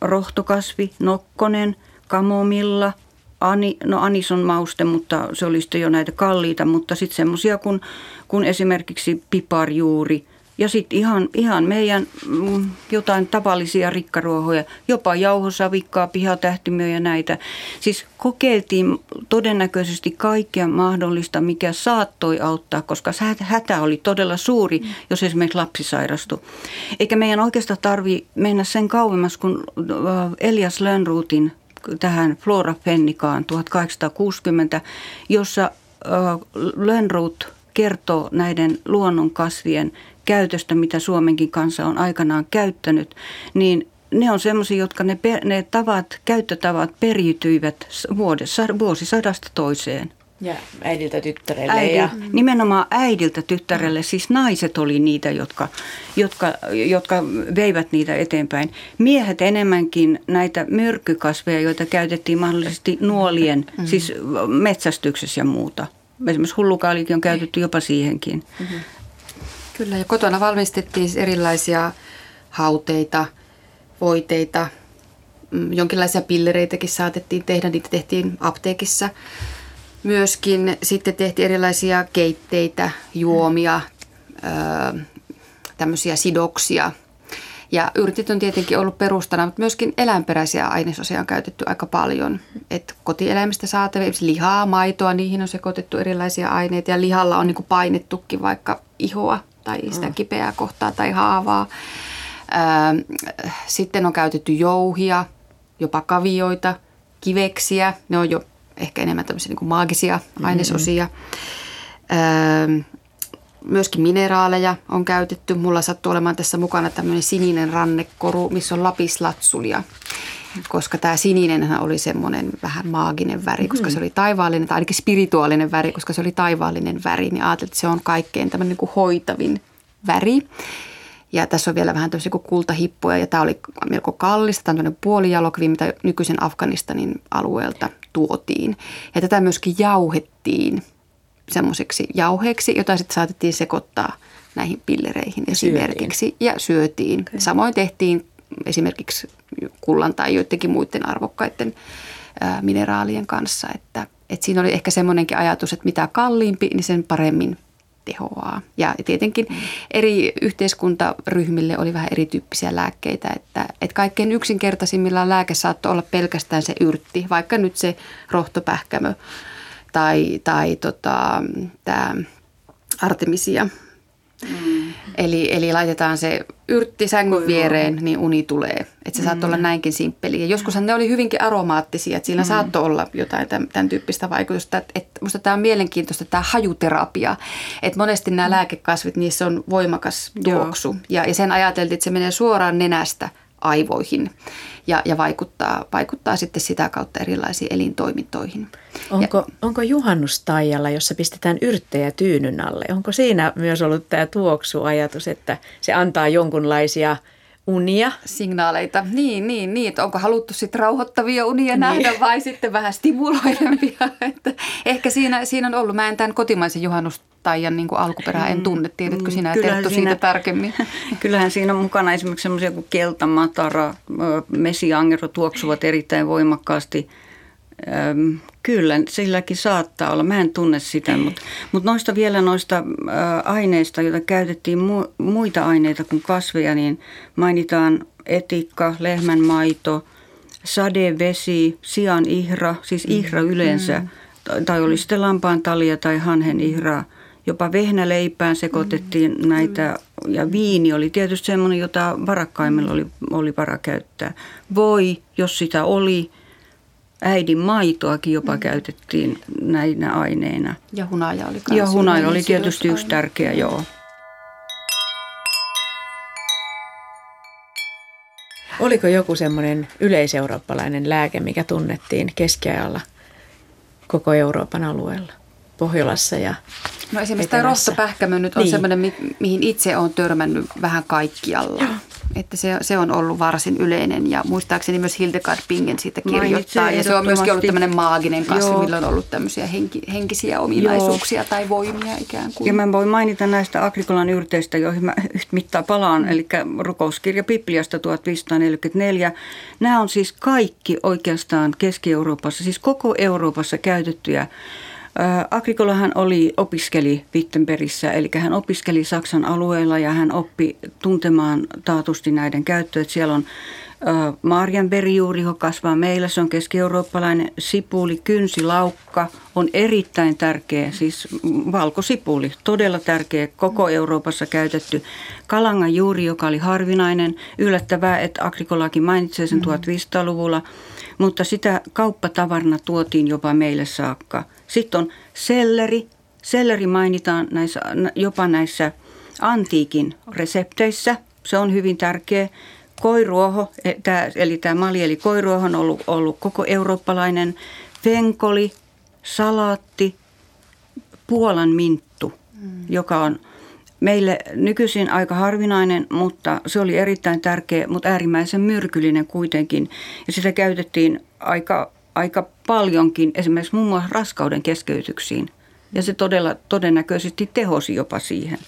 rohtokasvi, nokkonen, kamomilla, ani, no anis on mauste, mutta se oli sitten jo näitä kalliita, mutta sitten semmoisia kuin, kuin esimerkiksi piparjuuri ja sitten ihan, ihan meidän mm, jotain tavallisia rikkaruohoja, jopa jauhosavikkaa, pihatähtimöä ja näitä. Siis kokeiltiin todennäköisesti kaikkea mahdollista, mikä saattoi auttaa, koska hätä oli todella suuri, jos esimerkiksi lapsi sairastui. Eikä meidän oikeastaan tarvi mennä sen kauemmas kuin äh, Elias Lönnruutin tähän Flora Fennikaan 1860, jossa äh, Lönnruut kertoo näiden luonnonkasvien käytöstä, mitä Suomenkin kanssa on aikanaan käyttänyt, niin ne on semmoisia, jotka ne, ne tavat, käyttötavat periytyivät vuodessa, vuosisadasta toiseen. Ja äidiltä tyttärelle. Äidil, ja... Nimenomaan äidiltä tyttärelle, siis naiset oli niitä, jotka, jotka, jotka veivät niitä eteenpäin. Miehet enemmänkin näitä myrkkykasveja, joita käytettiin mahdollisesti nuolien, mm-hmm. siis metsästyksessä ja muuta. Esimerkiksi hullukaalikin on käytetty jopa siihenkin. Mm-hmm. Kyllä, ja kotona valmistettiin erilaisia hauteita, voiteita, mm, jonkinlaisia pillereitäkin saatettiin tehdä, niitä tehtiin apteekissa. Myöskin sitten tehtiin erilaisia keitteitä, juomia, tämmöisiä sidoksia. Ja yrtit on tietenkin ollut perustana, mutta myöskin eläinperäisiä ainesosia on käytetty aika paljon. Et kotieläimistä saatavia, lihaa, maitoa, niihin on sekoitettu erilaisia aineita ja lihalla on niin painettukin vaikka ihoa tai sitä mm. kipeää kohtaa tai haavaa. Sitten on käytetty jouhia, jopa kavioita, kiveksiä. Ne on jo ehkä enemmän tämmöisiä niin maagisia mm-hmm. ainesosia. Myöskin mineraaleja on käytetty. Mulla sattuu olemaan tässä mukana tämmöinen sininen rannekoru, missä on lapislatsulia. Koska tämä sininen oli semmoinen vähän maaginen väri, koska mm-hmm. se oli taivaallinen, tai ainakin spirituaalinen väri, koska se oli taivaallinen väri, niin ajattelin, että se on kaikkein tämmöinen niin kuin hoitavin väri. Ja tässä on vielä vähän tämmöisiä kuin kultahippuja ja tämä oli melko kallista. Tämä on tämmöinen puolijalokvi, mitä nykyisen Afganistanin alueelta tuotiin. Ja tätä myöskin jauhettiin semmoiseksi jauheeksi, jota sitten saatettiin sekoittaa näihin pillereihin esimerkiksi syötiin. ja syötiin. Okay. Samoin tehtiin esimerkiksi kullan tai joidenkin muiden arvokkaiden mineraalien kanssa, että, että siinä oli ehkä semmoinenkin ajatus, että mitä kalliimpi, niin sen paremmin tehoaa. Ja tietenkin eri yhteiskuntaryhmille oli vähän erityyppisiä lääkkeitä, että, että kaikkein yksinkertaisimmillaan lääke saattoi olla pelkästään se yrtti, vaikka nyt se rohtopähkämö tai, tai tota, tämä artemisia – Mm. Eli, eli laitetaan se yrtti sängyn viereen, niin uni tulee. Että se mm. saattoi olla näinkin simppeli. Ja joskushan ne oli hyvinkin aromaattisia, että sillä mm. saattoi olla jotain tämän, tämän tyyppistä vaikutusta. Että, että musta tämä on mielenkiintoista, tämä hajuterapia. Että monesti nämä mm. lääkekasvit, niissä on voimakas tuoksu. Ja, ja sen ajateltiin, että se menee suoraan nenästä aivoihin ja, ja vaikuttaa, vaikuttaa sitten sitä kautta erilaisiin elintoimintoihin. Onko, ja, onko juhannustaijalla, jossa pistetään yrttejä tyynyn alle, onko siinä myös ollut tämä tuoksuajatus, että se antaa jonkunlaisia unia. Signaaleita. Niin, niin, niin. Että onko haluttu sitten rauhoittavia unia niin. nähdä vai sitten vähän stimuloidempia. että ehkä siinä, siinä on ollut. Mä en tämän kotimaisen juhannus Taijan niin kuin alkuperää en tunne. Tiedätkö sinä Terttu siitä tarkemmin? Kyllähän siinä on mukana esimerkiksi semmoisia kuin keltamatara, mesiangero tuoksuvat erittäin voimakkaasti. Kyllä, silläkin saattaa olla. Mä en tunne sitä, mutta, mutta noista vielä noista aineista, joita käytettiin muita aineita kuin kasveja, niin mainitaan etikka, lehmänmaito, sadevesi, sian ihra, siis ihra yleensä, mm. tai oli sitten lampaan talia tai hanhen ihraa – Jopa vehnäleipään sekoitettiin mm. näitä ja viini oli tietysti semmoinen, jota varakkaimmilla oli, oli vara käyttää. Voi, jos sitä oli, äidin maitoakin jopa mm. käytettiin näinä aineina. Ja hunaja oli Ja hunaja oli tietysti yksi tärkeä, joo. Oliko joku semmoinen yleiseurooppalainen lääke, mikä tunnettiin keskiajalla koko Euroopan alueella? Pohjolassa ja No esimerkiksi tämä rohtopähkämö nyt on niin. semmoinen, mi- mihin itse olen törmännyt vähän kaikkialla. Joo. Että se, se on ollut varsin yleinen ja muistaakseni myös Hildegard Bingen siitä kirjoittaa. Ja se on myöskin ollut tämmöinen maaginen kasvi, Joo. millä on ollut tämmöisiä henki, henkisiä ominaisuuksia Joo. tai voimia ikään kuin. Ja mä voin mainita näistä Agrikolan yrteistä, joihin mä yhtä mittaa palaan, mm. eli rukouskirja Bibliasta 1544. Nämä on siis kaikki oikeastaan Keski-Euroopassa, siis koko Euroopassa käytettyjä Agrikolahan oli, opiskeli Wittenbergissä, eli hän opiskeli Saksan alueella ja hän oppi tuntemaan taatusti näiden käyttöä. Siellä on Marjanberijuuri, joka kasvaa meillä, se on keski-eurooppalainen sipuli, kynsilaukka on erittäin tärkeä, siis valkosipuli, todella tärkeä, koko Euroopassa käytetty. Kalangan juuri, joka oli harvinainen, yllättävää, että Agrikolakin mainitsee sen 1500-luvulla, mutta sitä kauppatavarna tuotiin jopa meille saakka – sitten on selleri. Selleri mainitaan näissä, jopa näissä antiikin resepteissä. Se on hyvin tärkeä. Koiruoho, e, eli tämä mali eli koiruoho on ollut, ollut koko eurooppalainen. Venkoli, salaatti, Puolan minttu, mm. joka on meille nykyisin aika harvinainen, mutta se oli erittäin tärkeä, mutta äärimmäisen myrkyllinen kuitenkin. Ja sitä käytettiin aika, aika paljonkin esimerkiksi muun muassa raskauden keskeytyksiin. Ja se todella todennäköisesti tehosi jopa siihen.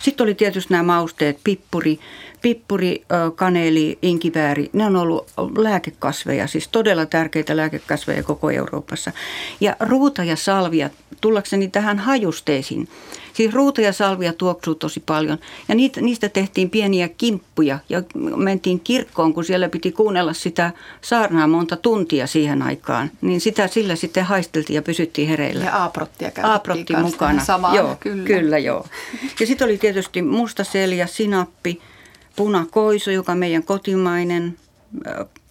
Sitten oli tietysti nämä mausteet, pippuri, pippuri, kaneeli, inkivääri. Ne on ollut lääkekasveja, siis todella tärkeitä lääkekasveja koko Euroopassa. Ja ruuta ja salvia, tullakseni tähän hajusteisiin. Siis ruuta ja salvia tuoksuu tosi paljon ja niitä, niistä tehtiin pieniä kimppuja ja mentiin kirkkoon, kun siellä piti kuunnella sitä saarnaa monta tuntia siihen aikaan. Niin sitä sillä sitten haisteltiin ja pysyttiin hereillä. Ja aaprottia Aaprotti mukana. Samaa, joo, kyllä. kyllä joo. Ja sitten oli tietysti mustaselja, sinappi, punakoiso, joka on meidän kotimainen.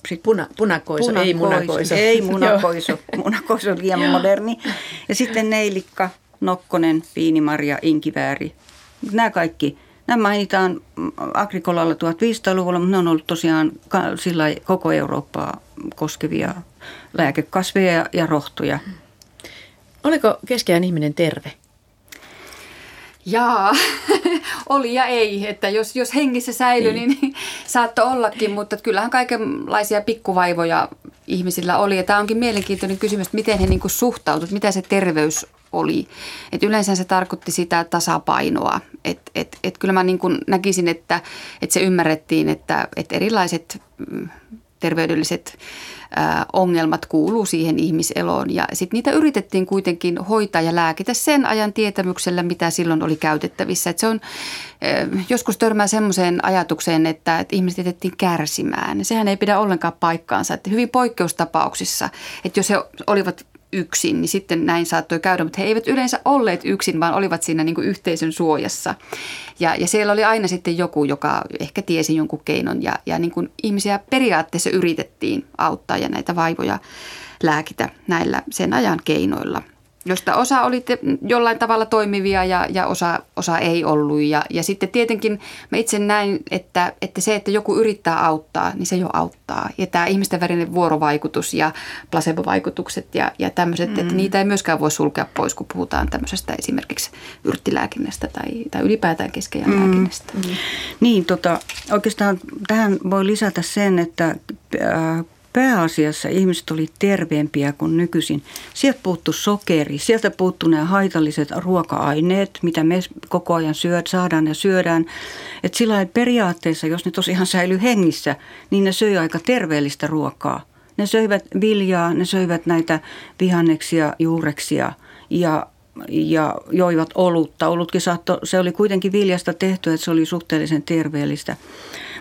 Sitten Puna, punakoiso, punakoiso, ei munakoiso. Ei munakoiso, munakoiso on liian moderni. Ja sitten neilikka, nokkonen, piinimarja, inkivääri. Nämä kaikki, nämä mainitaan Agrikolalla 1500-luvulla, mutta ne on ollut tosiaan sillä koko Eurooppaa koskevia lääkekasveja ja rohtoja. Oliko keskiään ihminen terve? Jaa, oli ja ei. Että jos, jos hengissä säilyi, niin, niin saattoi ollakin, mutta kyllähän kaikenlaisia pikkuvaivoja ihmisillä oli. Ja tämä onkin mielenkiintoinen kysymys, että miten he niin suhtautuivat, mitä se terveys oli. Et yleensä se tarkoitti sitä tasapainoa. Et, et, et kyllä mä niin näkisin, että, että se ymmärrettiin, että, että erilaiset mm, terveydelliset ongelmat kuuluu siihen ihmiseloon. Ja sitten niitä yritettiin kuitenkin hoitaa ja lääkitä sen ajan tietämyksellä, mitä silloin oli käytettävissä. Et se on, joskus törmää semmoiseen ajatukseen, että, että ihmiset jätettiin kärsimään. Sehän ei pidä ollenkaan paikkaansa. Että hyvin poikkeustapauksissa, että jos he olivat yksin, niin sitten näin saattoi käydä, mutta he eivät yleensä olleet yksin, vaan olivat siinä niin kuin yhteisön suojassa. Ja, ja siellä oli aina sitten joku, joka ehkä tiesi jonkun keinon ja, ja niin kuin ihmisiä periaatteessa yritettiin auttaa ja näitä vaivoja lääkitä näillä sen ajan keinoilla – josta osa oli jollain tavalla toimivia ja, ja osa, osa ei ollut. Ja, ja sitten tietenkin mä itse näin, että, että se, että joku yrittää auttaa, niin se jo auttaa. Ja tämä ihmisten välinen vuorovaikutus ja placebo-vaikutukset ja, ja tämmöiset, mm. että niitä ei myöskään voi sulkea pois, kun puhutaan tämmöisestä esimerkiksi yrttilääkinnästä tai, tai ylipäätään keskeijän mm. lääkinnästä. Mm. Niin, tota, oikeastaan tähän voi lisätä sen, että äh, pääasiassa ihmiset oli terveempiä kuin nykyisin. Sieltä puuttu sokeri, sieltä puuttu nämä haitalliset ruoka-aineet, mitä me koko ajan syöt, saadaan ja syödään. Et sillä periaatteessa, jos ne tosiaan säilyy hengissä, niin ne söi aika terveellistä ruokaa. Ne söivät viljaa, ne söivät näitä vihanneksia, juureksia ja ja joivat olutta. Olutkin saatto, se oli kuitenkin viljasta tehty, että se oli suhteellisen terveellistä.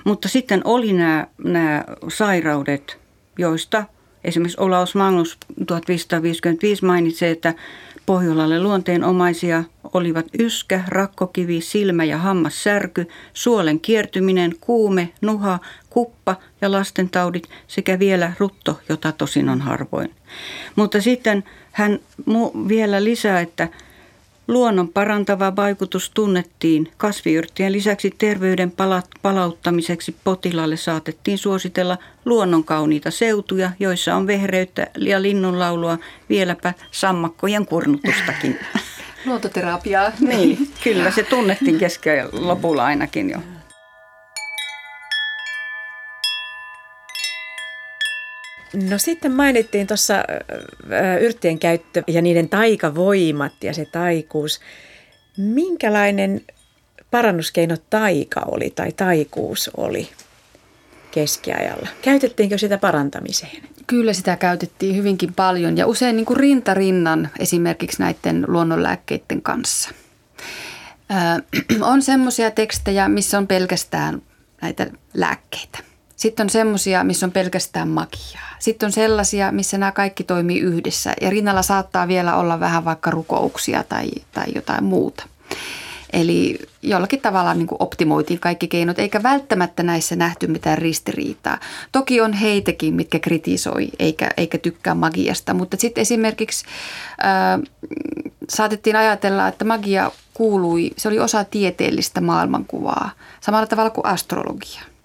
Mutta sitten oli nämä, nämä sairaudet, joista esimerkiksi Olaus Magnus 1555 mainitsee, että Pohjolalle luonteenomaisia olivat yskä, rakkokivi, silmä- ja hammassärky, suolen kiertyminen, kuume, nuha, kuppa ja lastentaudit sekä vielä rutto, jota tosin on harvoin. Mutta sitten hän vielä lisää, että Luonnon parantava vaikutus tunnettiin. Kasviyrttien lisäksi terveyden palauttamiseksi potilaalle saatettiin suositella luonnonkauniita seutuja, joissa on vehreyttä ja linnunlaulua, vieläpä sammakkojen kurnutustakin. Luontoterapiaa. niin, kyllä se tunnettiin kesken lopulla ainakin jo. No sitten mainittiin tuossa yrttien käyttö ja niiden taikavoimat ja se taikuus. Minkälainen parannuskeino taika oli tai taikuus oli keskiajalla? Käytettiinkö sitä parantamiseen? Kyllä sitä käytettiin hyvinkin paljon ja usein niin kuin rintarinnan esimerkiksi näiden luonnonlääkkeiden kanssa. Öö, on semmoisia tekstejä, missä on pelkästään näitä lääkkeitä. Sitten on semmoisia, missä on pelkästään magiaa. Sitten on sellaisia, missä nämä kaikki toimii yhdessä. Ja rinnalla saattaa vielä olla vähän vaikka rukouksia tai, tai jotain muuta. Eli jollakin tavalla niin kuin optimoitiin kaikki keinot, eikä välttämättä näissä nähty mitään ristiriitaa. Toki on heitäkin, mitkä kritisoi eikä, eikä tykkää magiasta, mutta sitten esimerkiksi ää, saatettiin ajatella, että magia kuului, se oli osa tieteellistä maailmankuvaa, samalla tavalla kuin astrologia –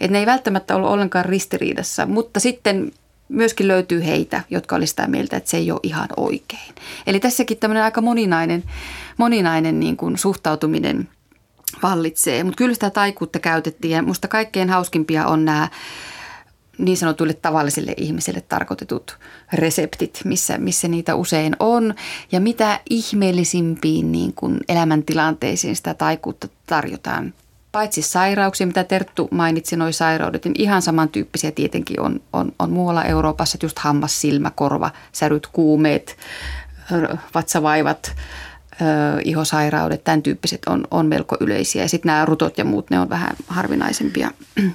että ne ei välttämättä ollut ollenkaan ristiriidassa, mutta sitten myöskin löytyy heitä, jotka oli sitä mieltä, että se ei ole ihan oikein. Eli tässäkin tämmöinen aika moninainen, moninainen niin kuin suhtautuminen vallitsee. Mutta kyllä sitä taikuutta käytettiin ja musta kaikkein hauskimpia on nämä niin sanotuille tavallisille ihmisille tarkoitetut reseptit, missä, missä niitä usein on. Ja mitä ihmeellisimpiin niin kuin elämäntilanteisiin sitä taikuutta tarjotaan. Paitsi sairauksia, mitä Terttu mainitsi, nuo sairaudet, niin ihan samantyyppisiä tietenkin on, on, on muualla Euroopassa, just hammas, silmä, korva, säryt, kuumeet, vatsavaivat, ihosairaudet, tämän tyyppiset on, on melko yleisiä. Ja sitten nämä rutot ja muut, ne on vähän harvinaisempia.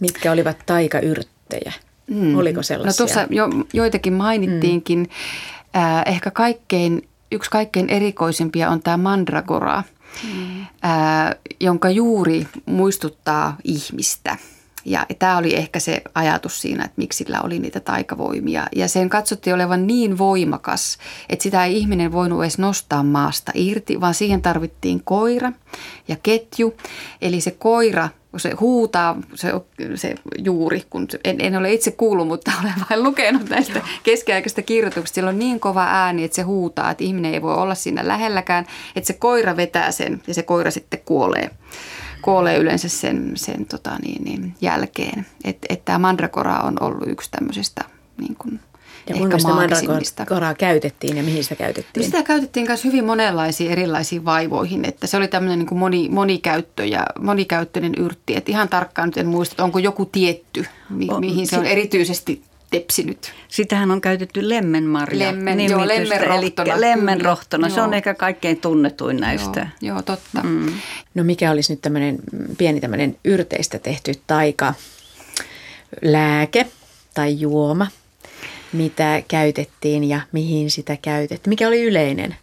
Mitkä olivat taikayrttejä? Mm. Oliko sellaisia? No tuossa jo, joitakin mainittiinkin. Mm. Äh, ehkä kaikkein, yksi kaikkein erikoisimpia on tämä mandragora, mm. äh, jonka juuri muistuttaa ihmistä. Ja tämä oli ehkä se ajatus siinä, että miksi sillä oli niitä taikavoimia. Ja sen katsottiin olevan niin voimakas, että sitä ei ihminen voinut edes nostaa maasta irti, vaan siihen tarvittiin koira ja ketju. Eli se koira kun se huutaa, se, se juuri, kun en, en ole itse kuullut, mutta olen vain lukenut näistä keskiaikaisista kirjoituksista. Sillä on niin kova ääni, että se huutaa, että ihminen ei voi olla siinä lähelläkään, että se koira vetää sen ja se koira sitten kuolee. Kuolee yleensä sen, sen tota niin, niin, jälkeen. Että et tämä mandragora on ollut yksi tämmöisistä niin kuin ja kuinka sitä mandragoraa käytettiin ja mihin sitä käytettiin? Sitä käytettiin myös hyvin monenlaisiin erilaisiin vaivoihin, että se oli tämmöinen niin kuin moni, monikäyttö ja monikäyttöinen yrtti. Että ihan tarkkaan nyt en muista, että onko joku tietty, mi- mihin se on erityisesti tepsinyt. Sitähän on käytetty lemmenmarja Lemmen, joo, lemmenrohtona. Eli lemmenrohtona, se on ehkä kaikkein tunnetuin näistä. Joo, joo totta. Mm. No mikä olisi nyt tämmöinen pieni tämmöinen yrteistä tehty taika, lääke tai juoma, mitä käytettiin ja mihin sitä käytettiin? Mikä oli yleinen?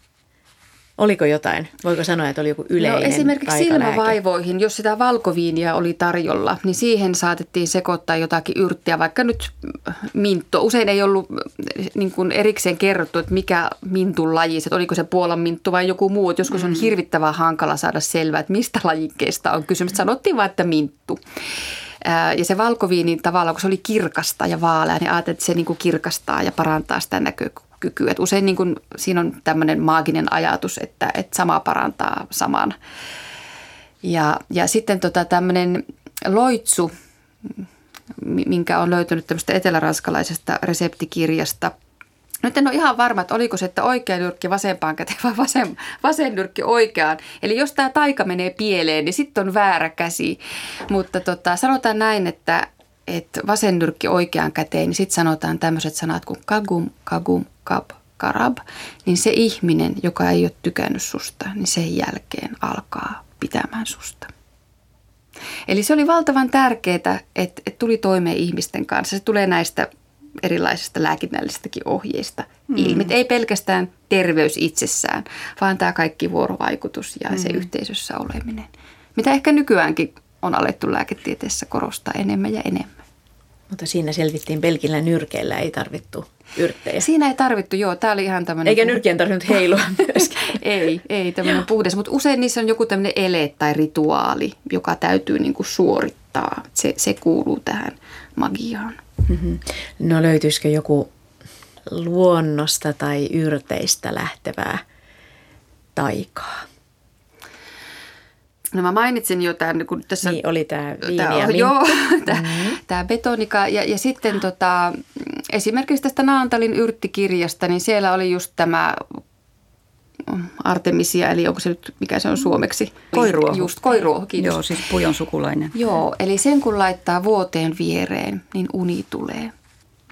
Oliko jotain? Voiko sanoa, että oli joku yleinen No esimerkiksi silmävaivoihin, jos sitä valkoviiniä oli tarjolla, niin siihen saatettiin sekoittaa jotakin yrttiä, vaikka nyt mintto. Usein ei ollut niin kuin erikseen kerrottu, että mikä mintun laji, että oliko se Puolan minttu vai joku muu. Että joskus on mm. hirvittävän hankala saada selvää, että mistä lajikkeesta on kysymys. Sanottiin vain, että minttu. Ja se valkoviini tavallaan, kun se oli kirkasta ja vaalea, niin ajattelin, että se niin kuin kirkastaa ja parantaa sitä näkökykyä. Et usein niin kuin, siinä on tämmöinen maaginen ajatus, että, että sama parantaa saman. Ja, ja sitten tota tämmöinen loitsu, minkä on löytynyt tämmöistä eteläranskalaisesta reseptikirjasta – nyt en ole ihan varma, että oliko se, että oikea nyrkki vasempaan käteen vai vasen, vasen nyrkki oikeaan. Eli jos tämä taika menee pieleen, niin sitten on väärä käsi. Mutta tota, sanotaan näin, että, että vasen nyrkki oikeaan käteen, niin sitten sanotaan tämmöiset sanat kuin kagum, kagum, kab, karab. Niin se ihminen, joka ei ole tykännyt susta, niin sen jälkeen alkaa pitämään susta. Eli se oli valtavan tärkeää, että, että tuli toimeen ihmisten kanssa. Se tulee näistä erilaisista lääkinnällisistäkin ohjeista mm. ilmi. Ei pelkästään terveys itsessään, vaan tämä kaikki vuorovaikutus ja mm. se yhteisössä oleminen. Mitä ehkä nykyäänkin on alettu lääketieteessä korostaa enemmän ja enemmän. Mutta siinä selvittiin pelkillä nyrkeillä, ei tarvittu yrttejä. Siinä ei tarvittu, joo. Tämä oli ihan tämmöinen... Eikä nyrkien tarvinnut heilua myöskään. ei, ei tämmöinen puhdas. Mutta usein niissä on joku tämmöinen ele tai rituaali, joka täytyy niin kuin suorittaa. Se, se kuuluu tähän magiaan. Mm-hmm. No löytyisikö joku luonnosta tai yrteistä lähtevää taikaa? No mä mainitsin jo tämän, kun tässä... Niin, oli tämä viini tämä, ja Joo, tämä, mm-hmm. betonika. Ja, ja sitten tota, esimerkiksi tästä Naantalin yrttikirjasta, niin siellä oli just tämä Artemisia, eli onko se nyt, mikä se on suomeksi? Koiruoho. Just koiruoho, kiitos. Joo, siis pujon sukulainen. Joo, eli sen kun laittaa vuoteen viereen, niin uni tulee.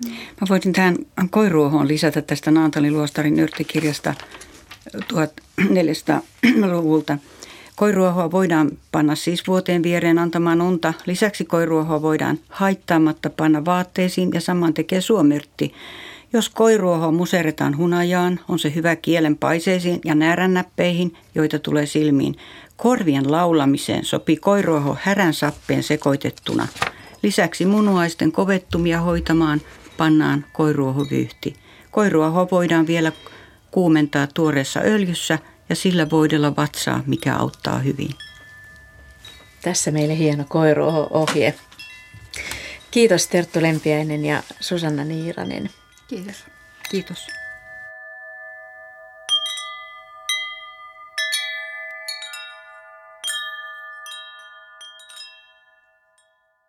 Mä voisin tähän koiruohoon lisätä tästä Naantalin luostarin yrttikirjasta 1400-luvulta. Koiruohoa voidaan panna siis vuoteen viereen antamaan unta. Lisäksi koiruohoa voidaan haittaamatta panna vaatteisiin ja saman tekee suomyrtti. Jos koiruoho museretaan hunajaan, on se hyvä kielen paiseisiin ja näärännäppeihin, joita tulee silmiin. Korvien laulamiseen sopii koiruoho härän sappeen sekoitettuna. Lisäksi munuaisten kovettumia hoitamaan pannaan koiruohovyyhti. Koiruoho voidaan vielä kuumentaa tuoreessa öljyssä ja sillä voidella vatsaa, mikä auttaa hyvin. Tässä meille hieno koiruoho-ohje. Kiitos Terttu Lempiäinen ja Susanna Niiranen. Kiitos. Kiitos.